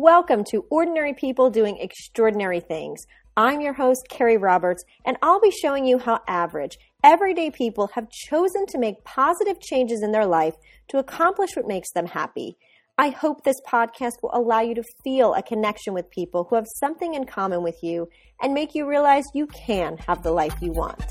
Welcome to Ordinary People Doing Extraordinary Things. I'm your host, Carrie Roberts, and I'll be showing you how average, everyday people have chosen to make positive changes in their life to accomplish what makes them happy. I hope this podcast will allow you to feel a connection with people who have something in common with you and make you realize you can have the life you want.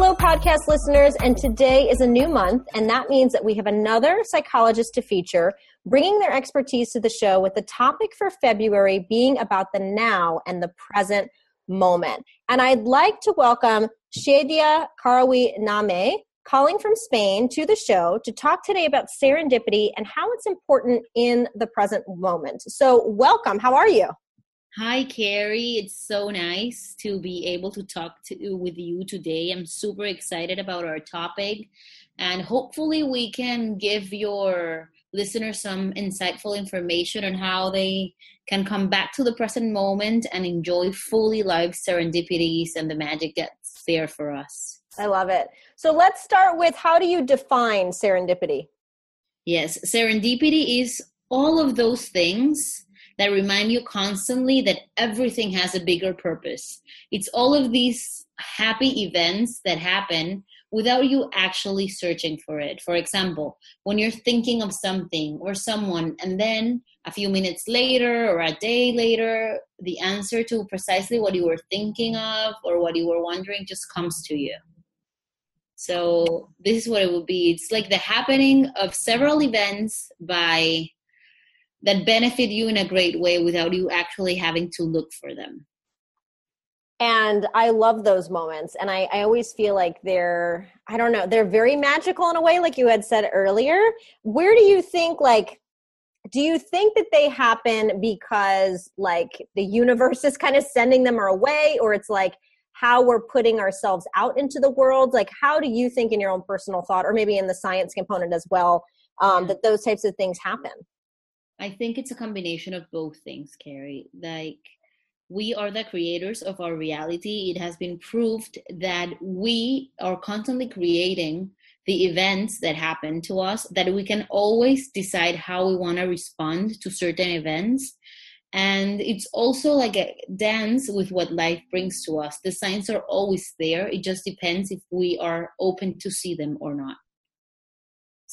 Hello, podcast listeners, and today is a new month, and that means that we have another psychologist to feature, bringing their expertise to the show with the topic for February being about the now and the present moment. And I'd like to welcome Shadya Karawi Name, calling from Spain, to the show to talk today about serendipity and how it's important in the present moment. So, welcome. How are you? Hi, Carrie. It's so nice to be able to talk to with you today. I'm super excited about our topic, and hopefully, we can give your listeners some insightful information on how they can come back to the present moment and enjoy fully life serendipities and the magic that's there for us. I love it. So, let's start with how do you define serendipity? Yes, serendipity is all of those things that remind you constantly that everything has a bigger purpose. It's all of these happy events that happen without you actually searching for it. For example, when you're thinking of something or someone, and then a few minutes later or a day later, the answer to precisely what you were thinking of or what you were wondering just comes to you. So, this is what it would be it's like the happening of several events by that benefit you in a great way without you actually having to look for them. And i love those moments. And I, I always feel like they're i don't know they're very magical in a way like you had said earlier. Where do you think like do you think that they happen because like the universe is kind of sending them our way or it's like how we're putting ourselves out into the world? Like how do you think in your own personal thought or maybe in the science component as well um, that those types of things happen I think it's a combination of both things, Carrie. Like, we are the creators of our reality. It has been proved that we are constantly creating the events that happen to us, that we can always decide how we want to respond to certain events. And it's also like a dance with what life brings to us. The signs are always there. It just depends if we are open to see them or not.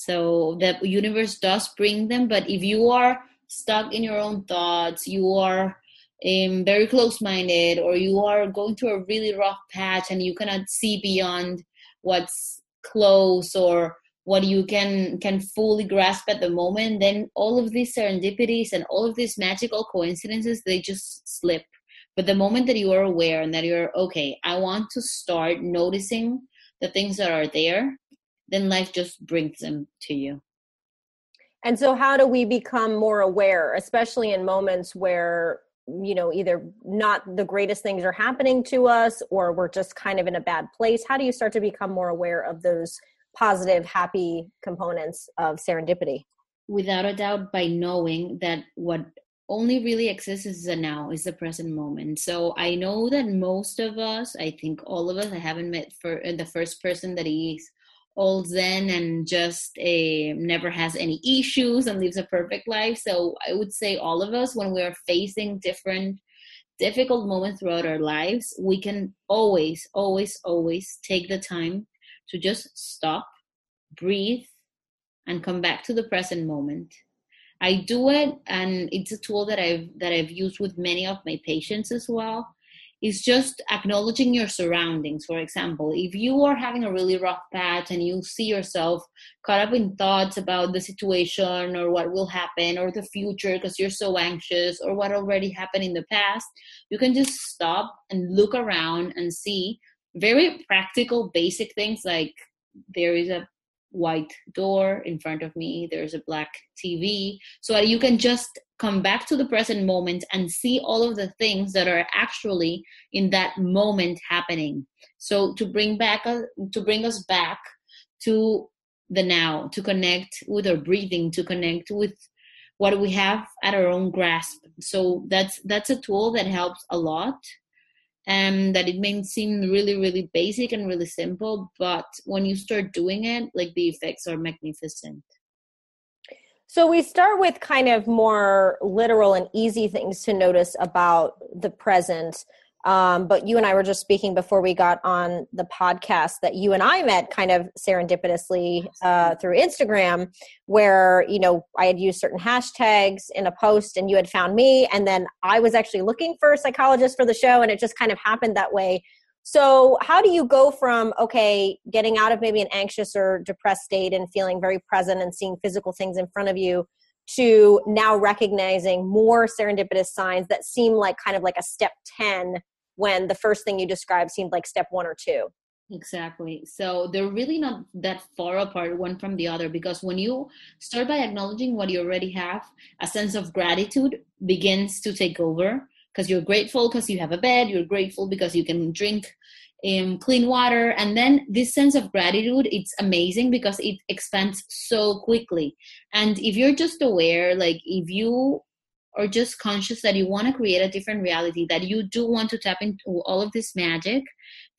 So the universe does bring them, but if you are stuck in your own thoughts, you are um, very close minded, or you are going through a really rough patch and you cannot see beyond what's close or what you can can fully grasp at the moment then all of these serendipities and all of these magical coincidences they just slip. But the moment that you are aware and that you're okay i want to start noticing the things that are there then life just brings them to you. And so, how do we become more aware, especially in moments where, you know, either not the greatest things are happening to us or we're just kind of in a bad place? How do you start to become more aware of those positive, happy components of serendipity? Without a doubt, by knowing that what only really exists is the now, is the present moment. So I know that most of us, I think all of us, I haven't met for the first person that is all zen and just uh, never has any issues and lives a perfect life. So I would say all of us, when we're facing different difficult moments throughout our lives, we can always, always, always take the time to just stop, breathe, and come back to the present moment. I do it, and it's a tool that I've that I've used with many of my patients as well is just acknowledging your surroundings. For example, if you are having a really rough patch and you see yourself caught up in thoughts about the situation or what will happen or the future because you're so anxious or what already happened in the past, you can just stop and look around and see very practical, basic things like there is a white door in front of me there's a black tv so you can just come back to the present moment and see all of the things that are actually in that moment happening. So to bring back a, to bring us back to the now to connect with our breathing to connect with what we have at our own grasp. So that's that's a tool that helps a lot and that it may seem really really basic and really simple but when you start doing it like the effects are magnificent So we start with kind of more literal and easy things to notice about the present. Um, but you and I were just speaking before we got on the podcast that you and I met kind of serendipitously uh, through Instagram, where you know I had used certain hashtags in a post, and you had found me, and then I was actually looking for a psychologist for the show, and it just kind of happened that way. So, how do you go from okay, getting out of maybe an anxious or depressed state and feeling very present and seeing physical things in front of you? to now recognizing more serendipitous signs that seem like kind of like a step 10 when the first thing you described seemed like step one or two. Exactly. So they're really not that far apart one from the other because when you start by acknowledging what you already have, a sense of gratitude begins to take over because you're grateful because you have a bed, you're grateful because you can drink um, clean water and then this sense of gratitude it's amazing because it expands so quickly and if you're just aware like if you or just conscious that you want to create a different reality, that you do want to tap into all of this magic,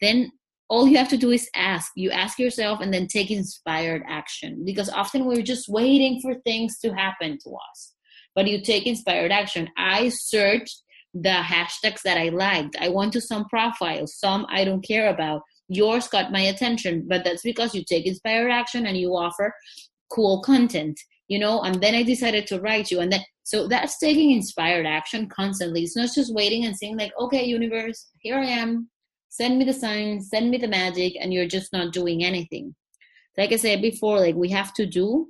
then all you have to do is ask. You ask yourself and then take inspired action because often we're just waiting for things to happen to us. But you take inspired action. I searched the hashtags that I liked. I went to some profiles, some I don't care about. Yours got my attention, but that's because you take inspired action and you offer cool content, you know. And then I decided to write you, and then so that's taking inspired action constantly. It's not just waiting and saying, like, okay, universe, here I am. Send me the signs, send me the magic, and you're just not doing anything. Like I said before, like we have to do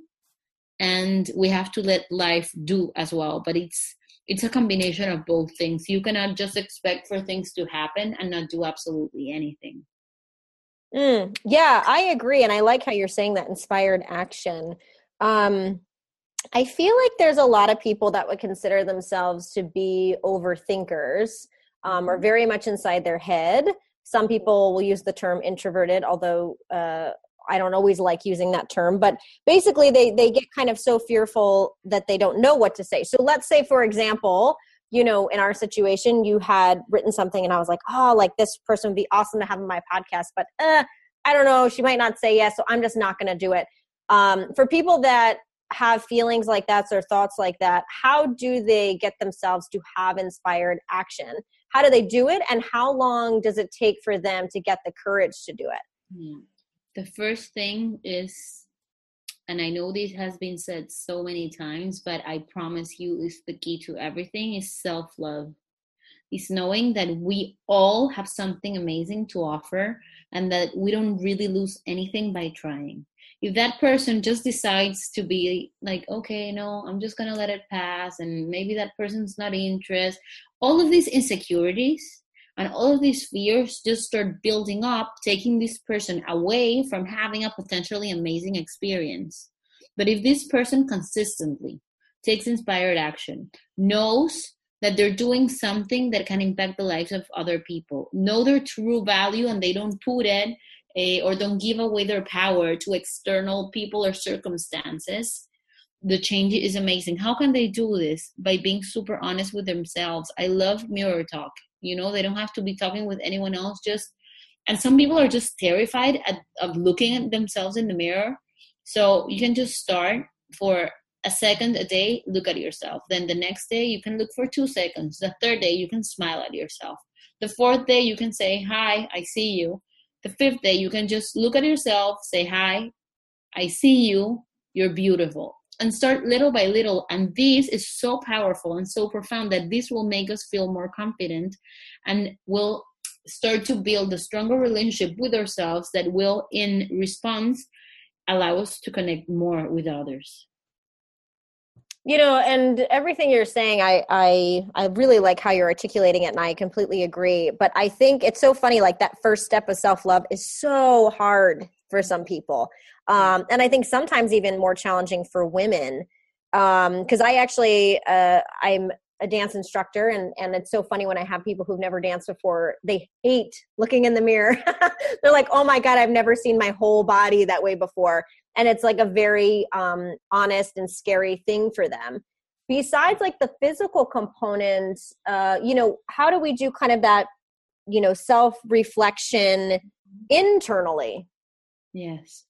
and we have to let life do as well. But it's it's a combination of both things. You cannot just expect for things to happen and not do absolutely anything. Mm, yeah, I agree. And I like how you're saying that inspired action. Um, I feel like there's a lot of people that would consider themselves to be overthinkers um, or mm-hmm. very much inside their head. Some people will use the term introverted, although uh, I don't always like using that term. But basically, they they get kind of so fearful that they don't know what to say. So let's say, for example, you know, in our situation, you had written something, and I was like, oh, like this person would be awesome to have on my podcast, but uh, I don't know, she might not say yes, so I'm just not going to do it. Um, for people that have feelings like that or thoughts like that, how do they get themselves to have inspired action? How do they do it? And how long does it take for them to get the courage to do it? Yeah. The first thing is, and I know this has been said so many times, but I promise you is the key to everything is self love. Is knowing that we all have something amazing to offer and that we don't really lose anything by trying if that person just decides to be like okay no i'm just gonna let it pass and maybe that person's not interested all of these insecurities and all of these fears just start building up taking this person away from having a potentially amazing experience. But if this person consistently takes inspired action knows that they're doing something that can impact the lives of other people know their true value and they don't put it or don't give away their power to external people or circumstances the change is amazing. How can they do this? By being super honest with themselves. I love mirror talk. You know they don't have to be talking with anyone else just and some people are just terrified at, of looking at themselves in the mirror. So you can just start for a second a day look at yourself. Then the next day you can look for two seconds. The third day you can smile at yourself. The fourth day you can say hi i see you the fifth day, you can just look at yourself, say, Hi, I see you, you're beautiful. And start little by little. And this is so powerful and so profound that this will make us feel more confident and will start to build a stronger relationship with ourselves that will, in response, allow us to connect more with others you know and everything you're saying I, I i really like how you're articulating it and i completely agree but i think it's so funny like that first step of self-love is so hard for some people um, and i think sometimes even more challenging for women because um, i actually uh, i'm a dance instructor and and it's so funny when i have people who've never danced before they hate looking in the mirror. They're like oh my god i've never seen my whole body that way before and it's like a very um, honest and scary thing for them. Besides like the physical components uh, you know how do we do kind of that you know self reflection internally? Yes.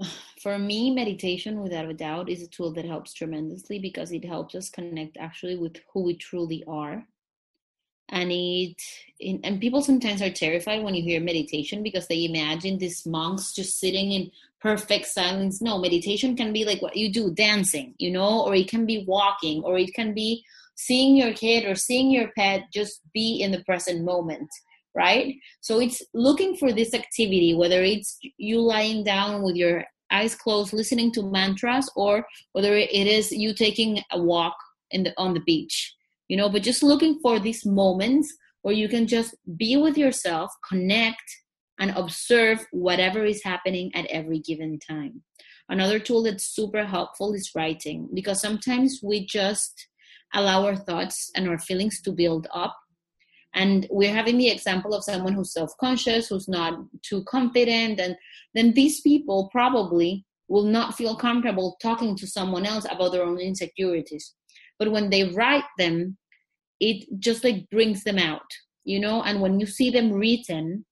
For me meditation without a doubt is a tool that helps tremendously because it helps us connect actually with who we truly are and it and people sometimes are terrified when you hear meditation because they imagine these monks just sitting in perfect silence. No meditation can be like what you do dancing you know or it can be walking or it can be seeing your kid or seeing your pet just be in the present moment right? So it's looking for this activity whether it's you lying down with your eyes closed listening to mantras or whether it is you taking a walk in the on the beach you know but just looking for these moments where you can just be with yourself connect and observe whatever is happening at every given time. Another tool that's super helpful is writing because sometimes we just allow our thoughts and our feelings to build up. And we're having the example of someone who's self-conscious who's not too confident and then these people probably will not feel comfortable talking to someone else about their own insecurities but when they write them it just like brings them out you know? And when you see them written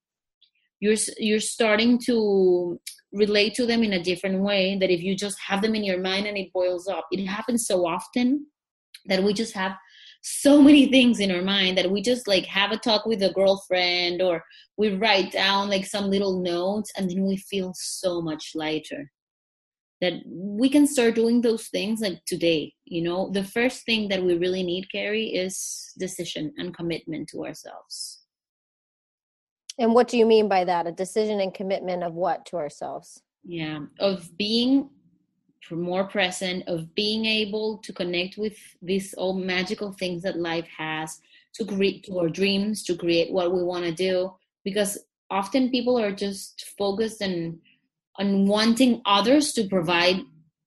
you're you're starting to relate to them in a different way that if you just have them in your mind and it boils up it happens so often that we just have so many things in our mind that we just like have a talk with a girlfriend or we write down like some little notes and then we feel so much lighter that we can start doing those things like today you know? The first thing that we really need carrie is decision and commitment to ourselves. And what do you mean by that? A decision and commitment of what to ourselves? Yeah of being more present of being able to connect with these all magical things that life has to create to our dreams to create what we want to do because often people are just focused on on wanting others to provide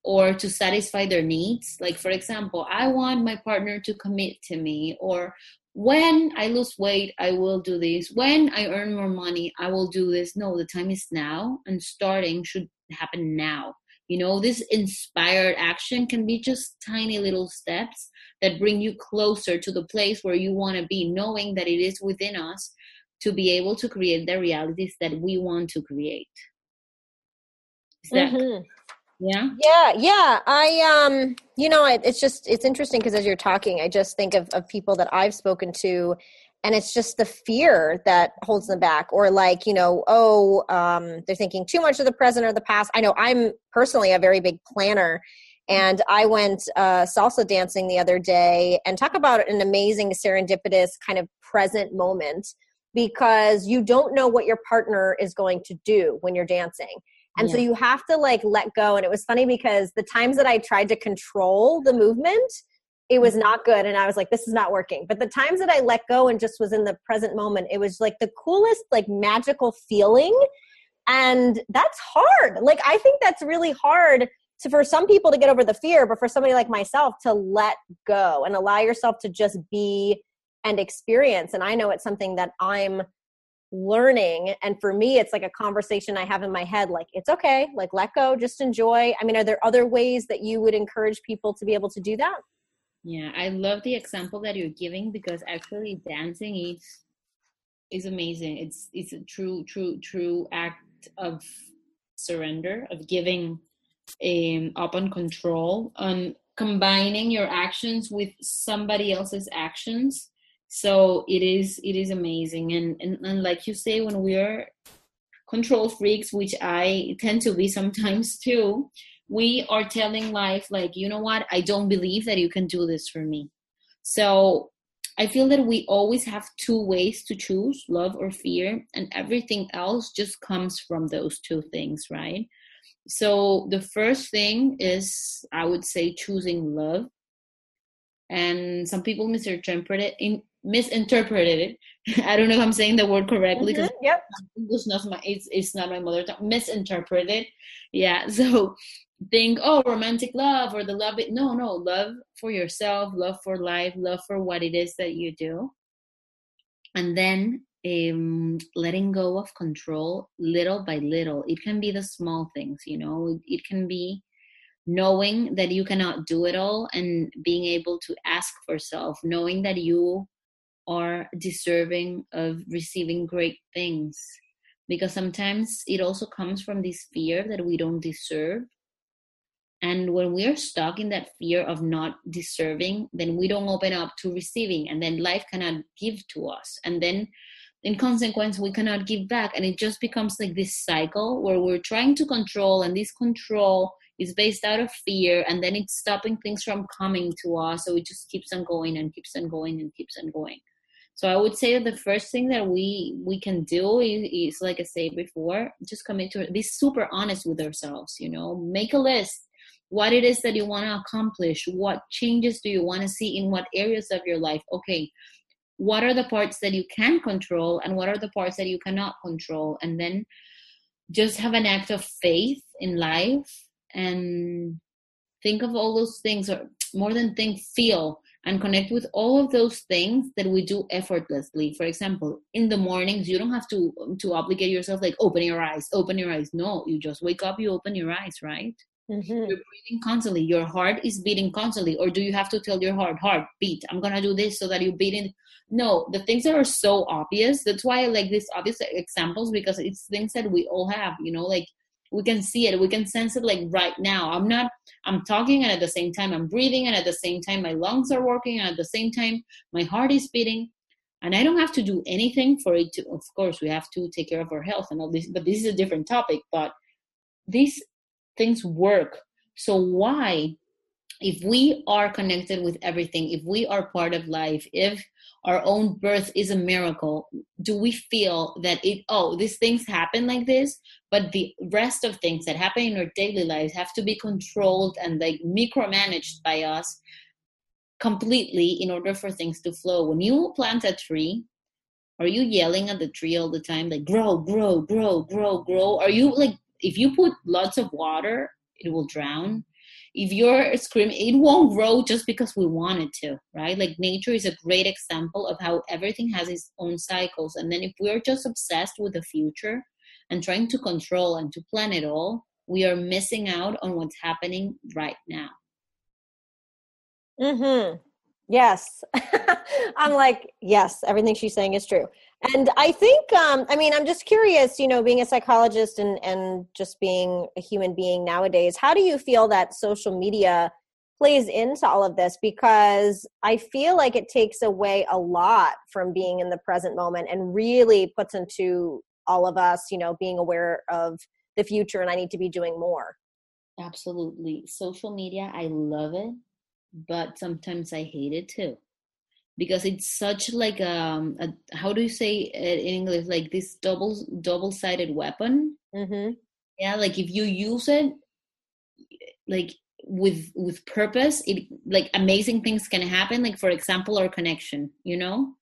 or to satisfy their needs. Like for example i want my partner to commit to me or when i lose weight i will do this. When i earn more money i will do this. No the time is now and starting should happen now. You know this inspired action can be just tiny little steps that bring you closer to the place where you want to be knowing that it is within us to be able to create the realities that we want to create mm-hmm. yeah? Yeah yeah. I um you know it, it's just it's interesting because as you're talking i just think of, of people that i've spoken to and it's just the fear that holds them back or like you know oh um, they're thinking too much of the present or the past. I know i'm personally a very big planner and i went uh, salsa dancing the other day and talk about an amazing serendipitous kind of present moment because you don't know what your partner is going to do when you're dancing and yeah. so you have to like let go. And it was funny because the times that i tried to control the movement it was mm-hmm. not good. And i was like this is not working. But the times that i let go and just was in the present moment it was like the coolest like magical feeling. And that's hard. Like i think that's really hard to for some people to get over the fear but for somebody like myself to let go and allow yourself to just be and experience. And i know it's something that i'm learning and for me it's like a conversation i have in my head like it's okay like let go just enjoy. I mean are there other ways that you would encourage people to be able to do that? Yeah, I love the example that you're giving because actually dancing is is amazing. It's it's a true true true act of surrender of giving um, up on control on combining your actions with somebody else's actions so it is it is amazing. And, and and like you say when we are control freaks which i tend to be sometimes too we are telling life like you know what? I don't believe that you can do this for me. So i feel that we always have two ways to choose love or fear and everything else just comes from those two things right? So the first thing is i would say choosing love. And some people misinterpret it in, misinterpreted it. I don't know if i'm saying the word correctly because mm-hmm, yep. english not my it's, it's not my mother tongue. Misinterpreted. Yeah so think oh romantic love or the love it no no love for yourself love for life love for what it is that you do. And then um, letting go of control little by little. It can be the small things you know? It can be knowing that you cannot do it all and being able to ask for self knowing that you are deserving of receiving great things. Because sometimes it also comes from this fear that we don't deserve. And when we are stuck in that fear of not deserving then we don't open up to receiving and then life cannot give to us. And then in consequence we cannot give back. And it just becomes like this cycle where we're trying to control and this control is based out of fear and then it's stopping things from coming to us. So it just keeps on going and keeps on going and keeps on going so i would say the first thing that we we can do is, is like i said before just commit to be super honest with ourselves you know? Make a list. What it is that you want to accomplish? What changes do you want to see in what areas of your life? Okay what are the parts that you can control and what are the parts that you cannot control? And then just have an act of faith in life and think of all those things or more than think feel and connect with all of those things that we do effortlessly. For example in the mornings you don't have to to obligate yourself like open your eyes open your eyes. No you just wake up you open your eyes right? Mm-hmm. you're breathing constantly. Your heart is beating constantly. Or do you have to tell your heart heart beat. I'm gonna do this so that you beat in no the things that are so obvious that's why i like these obvious examples because it's things that we all have you know like we can see it we can sense it like right now. I'm not i'm talking and at the same time i'm breathing and at the same time my lungs are working and at the same time my heart is beating. And i don't have to do anything for it to of course we have to take care of our health and all this but this is a different topic but these things work. So why if we are connected with everything if we are part of life if our own birth is a miracle do we feel that it oh these things happen like this but the rest of things that happen in our daily lives have to be controlled and like micromanaged by us completely in order for things to flow? When you plant a tree are you yelling at the tree all the time like grow grow grow grow grow are you like if you put lots of water it will drown if you're screaming, it won't grow just because we want it to, right? Like nature is a great example of how everything has its own cycles. And then if we're just obsessed with the future and trying to control and to plan it all, we are missing out on what's happening right now. Mm-hmm. Yes. I'm like, yes, everything she's saying is true and i think um, i mean i'm just curious you know being a psychologist and and just being a human being nowadays how do you feel that social media plays into all of this? Because i feel like it takes away a lot from being in the present moment and really puts into all of us you know being aware of the future and i need to be doing more. Absolutely. Social media i love it but sometimes i hate it too because it's such like um a, how do you say it in english? Like this double double sided weapon? Mm-hmm. yeah like if you use it like with with purpose it like amazing things can happen like for example our connection you know?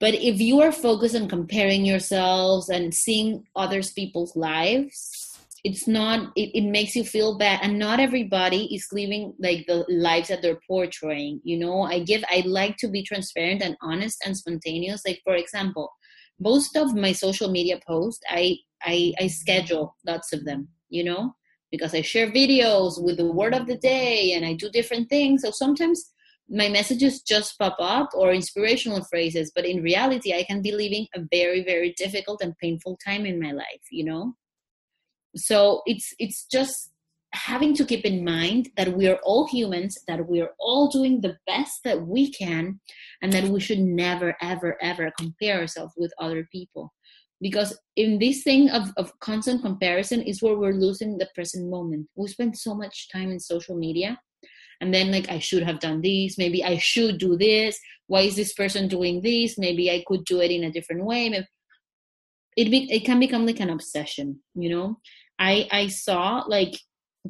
But if you are focused on comparing yourselves and seeing others people's lives it's not it, it makes you feel bad and not everybody is living like the lives that they're portraying you know? I give i like to be transparent and honest and spontaneous. Like for example most of my social media posts i i, I schedule lots of them you know? Because i share videos with the word of the day and i do different things. So sometimes my messages just pop up or inspirational phrases but in reality i can be living a very very difficult and painful time in my life you know so it's it's just having to keep in mind that we are all humans that we are all doing the best that we can and that we should never ever ever compare ourselves with other people. Because in this thing of, of constant comparison is where we're losing the present moment. We spend so much time in social media and then like i should have done this. Maybe i should do this. Why is this person doing this? Maybe i could do it in a different way. It, be, it can become like an obsession you know I I saw like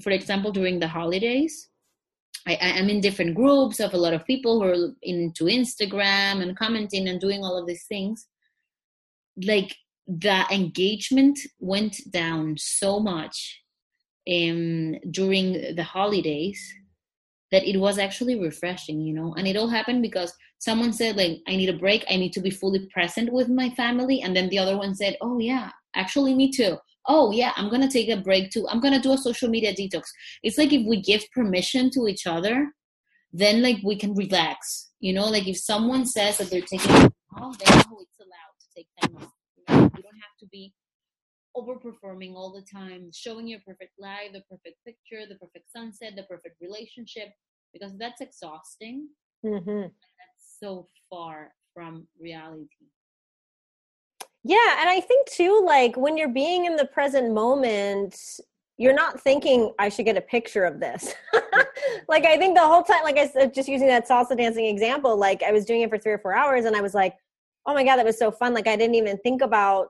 for example during the holidays I, I'm in different groups of a lot of people who are into Instagram and commenting and doing all of these things. Like the engagement went down so much um, during the holidays that it was actually refreshing, you know. And it all happened because someone said, like, I need a break. I need to be fully present with my family. And then the other one said, Oh, yeah, actually, me too oh yeah i'm gonna take a break too i'm gonna do a social media detox it's like if we give permission to each other then like we can relax you know like if someone says that they're taking off then oh, it's allowed to take time off you, know? you don't have to be overperforming all the time, showing your perfect life, the perfect picture, the perfect sunset, the perfect relationship, because that's exhausting. Mm-hmm. That's so far from reality. Yeah, and I think too, like when you're being in the present moment, you're not thinking I should get a picture of this. like I think the whole time, like I said, just using that salsa dancing example, like I was doing it for three or four hours, and I was like, oh my god, that was so fun. Like I didn't even think about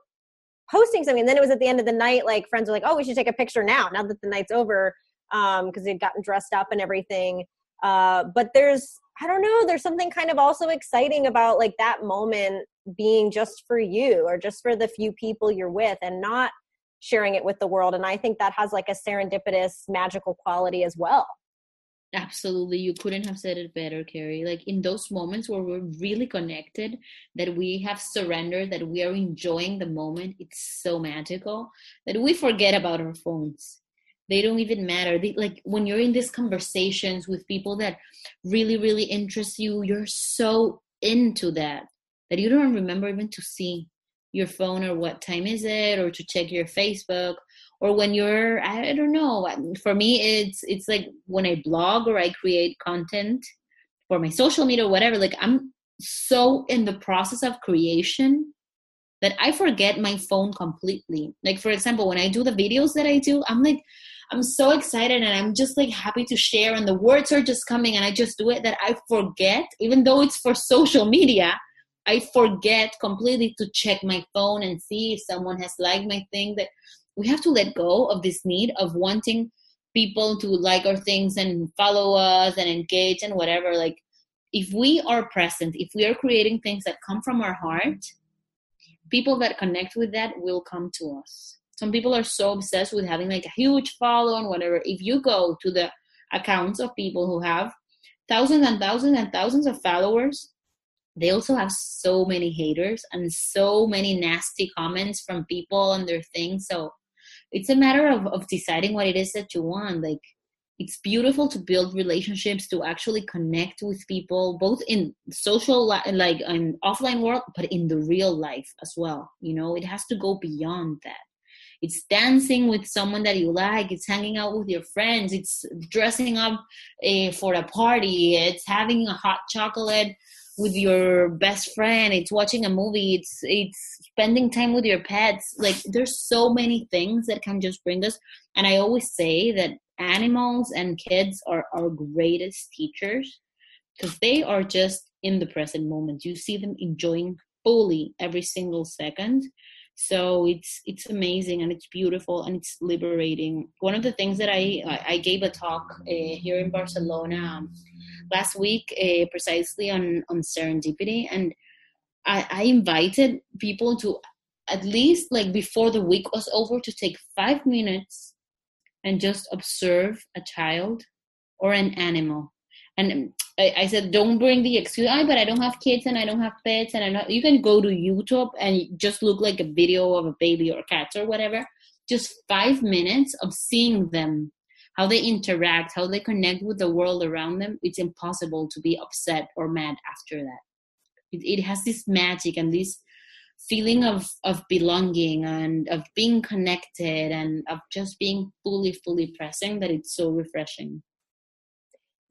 posting something. And then it was at the end of the night, like friends were like, oh, we should take a picture now, now that the night's over, because um, they'd gotten dressed up and everything. Uh, but there's, I don't know, there's something kind of also exciting about like that moment being just for you or just for the few people you're with and not sharing it with the world. And I think that has like a serendipitous, magical quality as well. Absolutely. You couldn't have said it better, Carrie. Like in those moments where we're really connected, that we have surrendered, that we are enjoying the moment, it's so magical that we forget about our phones. They don't even matter. They, like when you're in these conversations with people that really, really interest you, you're so into that that you don't remember even to see your phone or what time is it or to check your Facebook or when you're I don't know. For me it's it's like when I blog or I create content for my social media or whatever like I'm so in the process of creation that I forget my phone completely. Like for example when I do the videos that I do I'm like I'm so excited and I'm just like happy to share and the words are just coming and I just do it that I forget even though it's for social media I forget completely to check my phone and see if someone has liked my thing that we have to let go of this need of wanting people to like our things and follow us and engage and whatever. Like if we are present if we are creating things that come from our heart people that connect with that will come to us. Some people are so obsessed with having like a huge follow and whatever. If you go to the accounts of people who have thousands and thousands and thousands of followers they also have so many haters and so many nasty comments from people on their things. So it's a matter of, of deciding what it is that you want. Like it's beautiful to build relationships to actually connect with people both in social like in offline world but in the real life as well. You know it has to go beyond that. It's dancing with someone that you like. It's hanging out with your friends. It's dressing up uh, for a party. It's having a hot chocolate with your best friend it's watching a movie it's it's spending time with your pets like there's so many things that can just bring us and i always say that animals and kids are our greatest teachers because they are just in the present moment you see them enjoying fully every single second so it's it's amazing and it's beautiful and it's liberating. One of the things that i i gave a talk uh, here in barcelona um, last week uh, precisely on on serendipity. And I, I invited people to at least like before the week was over to take five minutes and just observe a child or an animal and I, I, said don't bring the excuse. I but i don't have kids and i don't have pets and i know you can go to youtube and just look like a video of a baby or cats or whatever. Just five minutes of seeing them how they interact, how they connect with the world around them, it's impossible to be upset or mad after that. It, it has this magic and this feeling of of belonging and of being connected and of just being fully fully present that it's so refreshing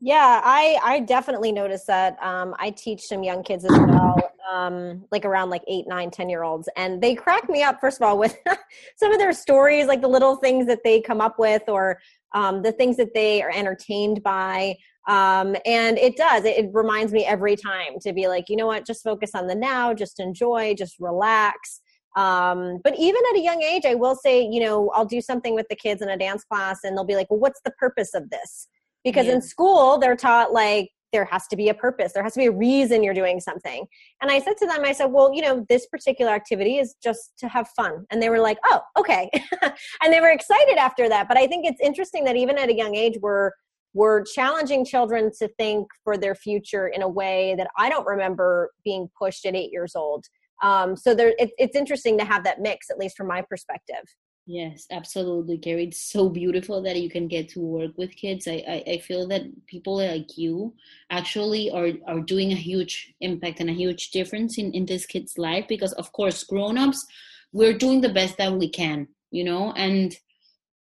yeah i i definitely notice that um, i teach some young kids as well um, like around like eight nine ten year olds and they crack me up first of all with some of their stories like the little things that they come up with or um, the things that they are entertained by. Um, and it does, it, it reminds me every time to be like, you know what, just focus on the now, just enjoy, just relax. Um, but even at a young age, I will say, you know, I'll do something with the kids in a dance class and they'll be like, well, what's the purpose of this? Because yeah. in school, they're taught like, there has to be a purpose. There has to be a reason you're doing something. And I said to them, I said, well, you know, this particular activity is just to have fun. And they were like, oh, okay. and they were excited after that. But I think it's interesting that even at a young age, we're we're challenging children to think for their future in a way that I don't remember being pushed at eight years old. Um, so there, it, it's interesting to have that mix, at least from my perspective. Yes, absolutely, Carrie. It's so beautiful that you can get to work with kids. I, I, I, feel that people like you actually are, are doing a huge impact and a huge difference in, in this kid's life because, of course, grown ups, we're doing the best that we can. you know and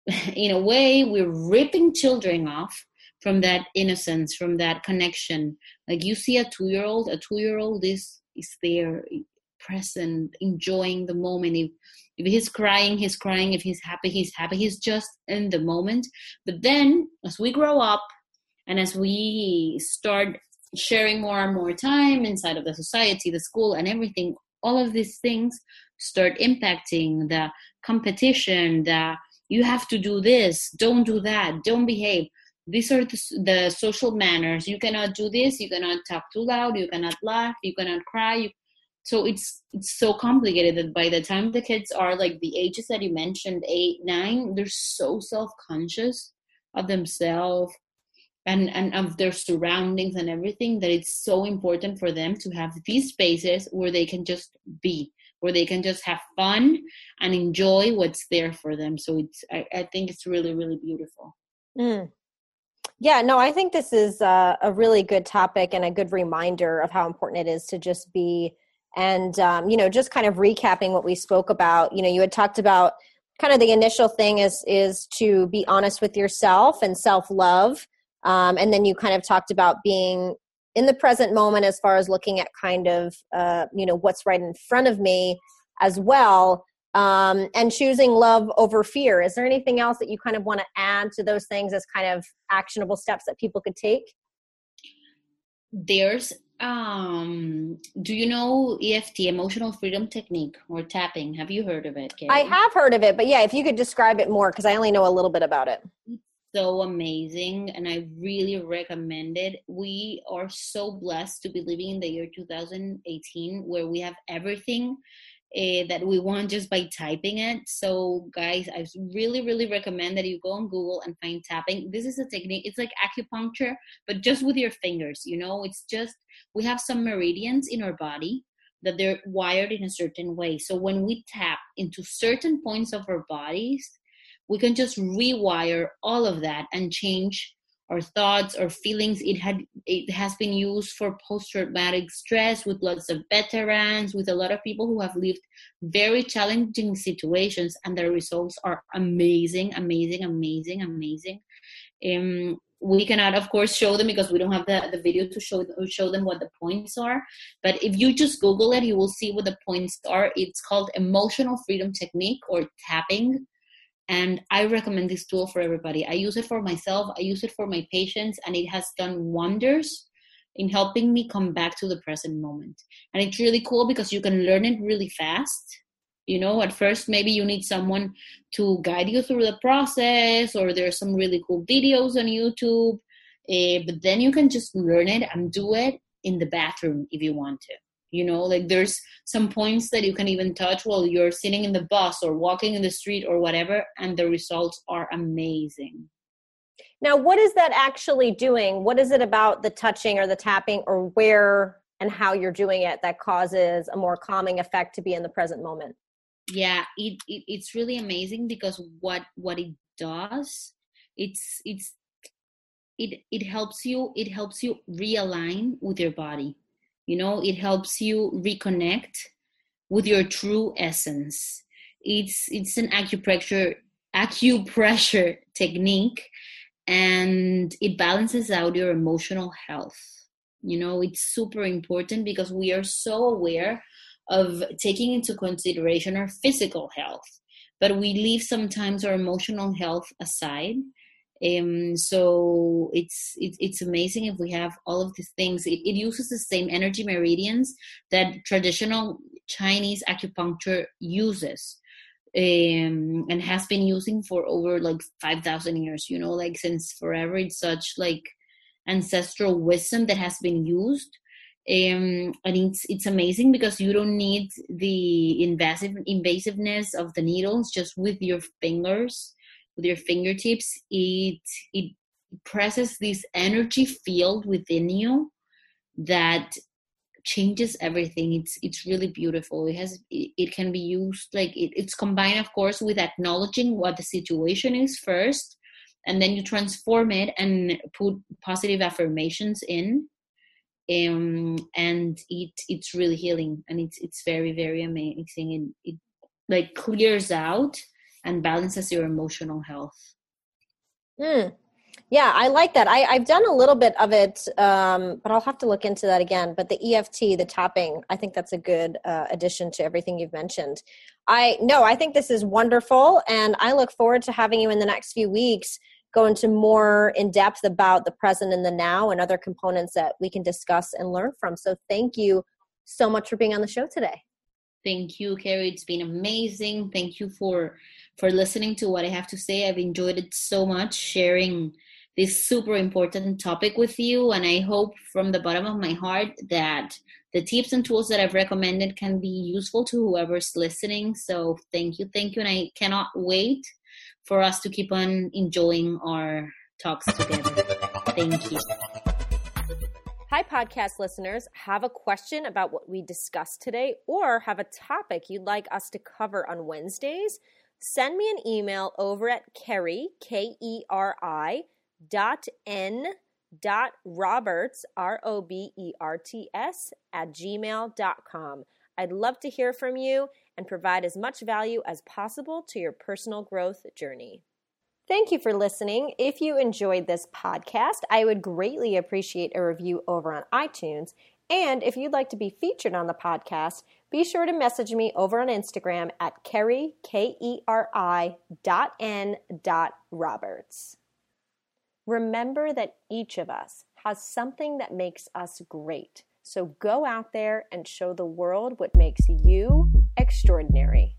in a way we're ripping children off from that innocence from that connection like you see a two year old a two year old is is there present enjoying the moment. If if he's crying he's crying. If he's happy he's happy. He's just in the moment. But then as we grow up and as we start sharing more and more time inside of the society the school and everything all of these things start impacting the competition the you have to do this. Don't do that. Don't behave. These are the, the, social manners. You cannot do this. You cannot talk too loud. You cannot laugh. You cannot cry. You, so it's it's so complicated that by the time the kids are like the ages that you mentioned eight nine they're so self-conscious of themselves and and of their surroundings and everything that it's so important for them to have these spaces where they can just be where they can just have fun and enjoy what's there for them so it's i, I think it's really really beautiful mm. Yeah, no, I think this is a, a, really good topic and a good reminder of how important it is to just be. And, um, you know, just kind of recapping what we spoke about, you know, you had talked about kind of the initial thing is is to be honest with yourself and self love um, and then you kind of talked about being in the present moment as far as looking at kind of uh, you know what's right in front of me as well um, and choosing love over fear. Is there anything else that you kind of want to add to those things as kind of actionable steps that people could take? There's um do you know EFT emotional freedom technique or tapping? Have you heard of it I have heard of it but yeah if you could describe it more cuz I only know a little bit about it. So amazing and I really recommend it. We are so blessed to be living in the year 2018 where we have everything uh, that we want just by typing it. So, guys, I really, really recommend that you go on Google and find tapping. This is a technique, it's like acupuncture, but just with your fingers. You know, it's just we have some meridians in our body that they're wired in a certain way. So, when we tap into certain points of our bodies, we can just rewire all of that and change our thoughts or feelings. It had it has been used for post-traumatic stress with lots of veterans with a lot of people who have lived very challenging situations and the results are amazing amazing amazing amazing. Um, we cannot of course show them because we don't have the, the video to show show them what the points are but if you just google it you will see what the points are. It's called emotional freedom technique or tapping and i recommend this tool for everybody. I use it for myself i use it for my patients and it has done wonders in helping me come back to the present moment. And it's really cool because you can learn it really fast. You know at first maybe you need someone to guide you through the process or there's some really cool videos on youtube uh, but then you can just learn it and do it in the bathroom if you want to you know like there's some points that you can even touch while you're sitting in the bus or walking in the street or whatever and the results are amazing. Now what is that actually doing? What is it about the touching or the tapping or where and how you're doing it that causes a more calming effect to be in the present moment? Yeah it, it it's really amazing because what what it does it's it's it it helps you it helps you realign with your body you know it helps you reconnect with your true essence. It's it's an acupressure acupressure technique and it balances out your emotional health. You know it's super important because we are so aware of taking into consideration our physical health but we leave sometimes our emotional health aside um, so it's it, it's amazing if we have all of these things. It, it uses the same energy meridians that traditional Chinese acupuncture uses. Um, and has been using for over like 5000 years you know like since forever it's such like ancestral wisdom that has been used um, and it's it's amazing because you don't need the invasive invasiveness of the needles just with your fingers with your fingertips it it presses this energy field within you that changes everything. It's it's really beautiful. It has it, it can be used like it, it's combined of course with acknowledging what the situation is first and then you transform it and put positive affirmations in um, and it it's really healing and it's it's very very amazing. And it like clears out and balances your emotional health. Mm. Yeah, I like that. I, I've done a little bit of it, um, but I'll have to look into that again. But the EFT, the tapping, I think that's a good uh, addition to everything you've mentioned. I no, I think this is wonderful, and I look forward to having you in the next few weeks go into more in depth about the present and the now and other components that we can discuss and learn from. So thank you so much for being on the show today. Thank you, Carrie. It's been amazing. Thank you for for listening to what I have to say. I've enjoyed it so much sharing this super important topic with you and I hope from the bottom of my heart that the tips and tools that I've recommended can be useful to whoever's listening. So thank you, thank you and I cannot wait for us to keep on enjoying our talks together. Thank you. Hi, podcast listeners. Have a question about what we discussed today or have a topic you'd like us to cover on Wednesdays? Send me an email over at Keri, K E R I, dot N dot Roberts, R O B E R T S, at gmail.com. I'd love to hear from you and provide as much value as possible to your personal growth journey. Thank you for listening. If you enjoyed this podcast, I would greatly appreciate a review over on iTunes. And if you'd like to be featured on the podcast, be sure to message me over on Instagram at Keri, K E R I dot N dot Roberts. Remember that each of us has something that makes us great. So go out there and show the world what makes you extraordinary.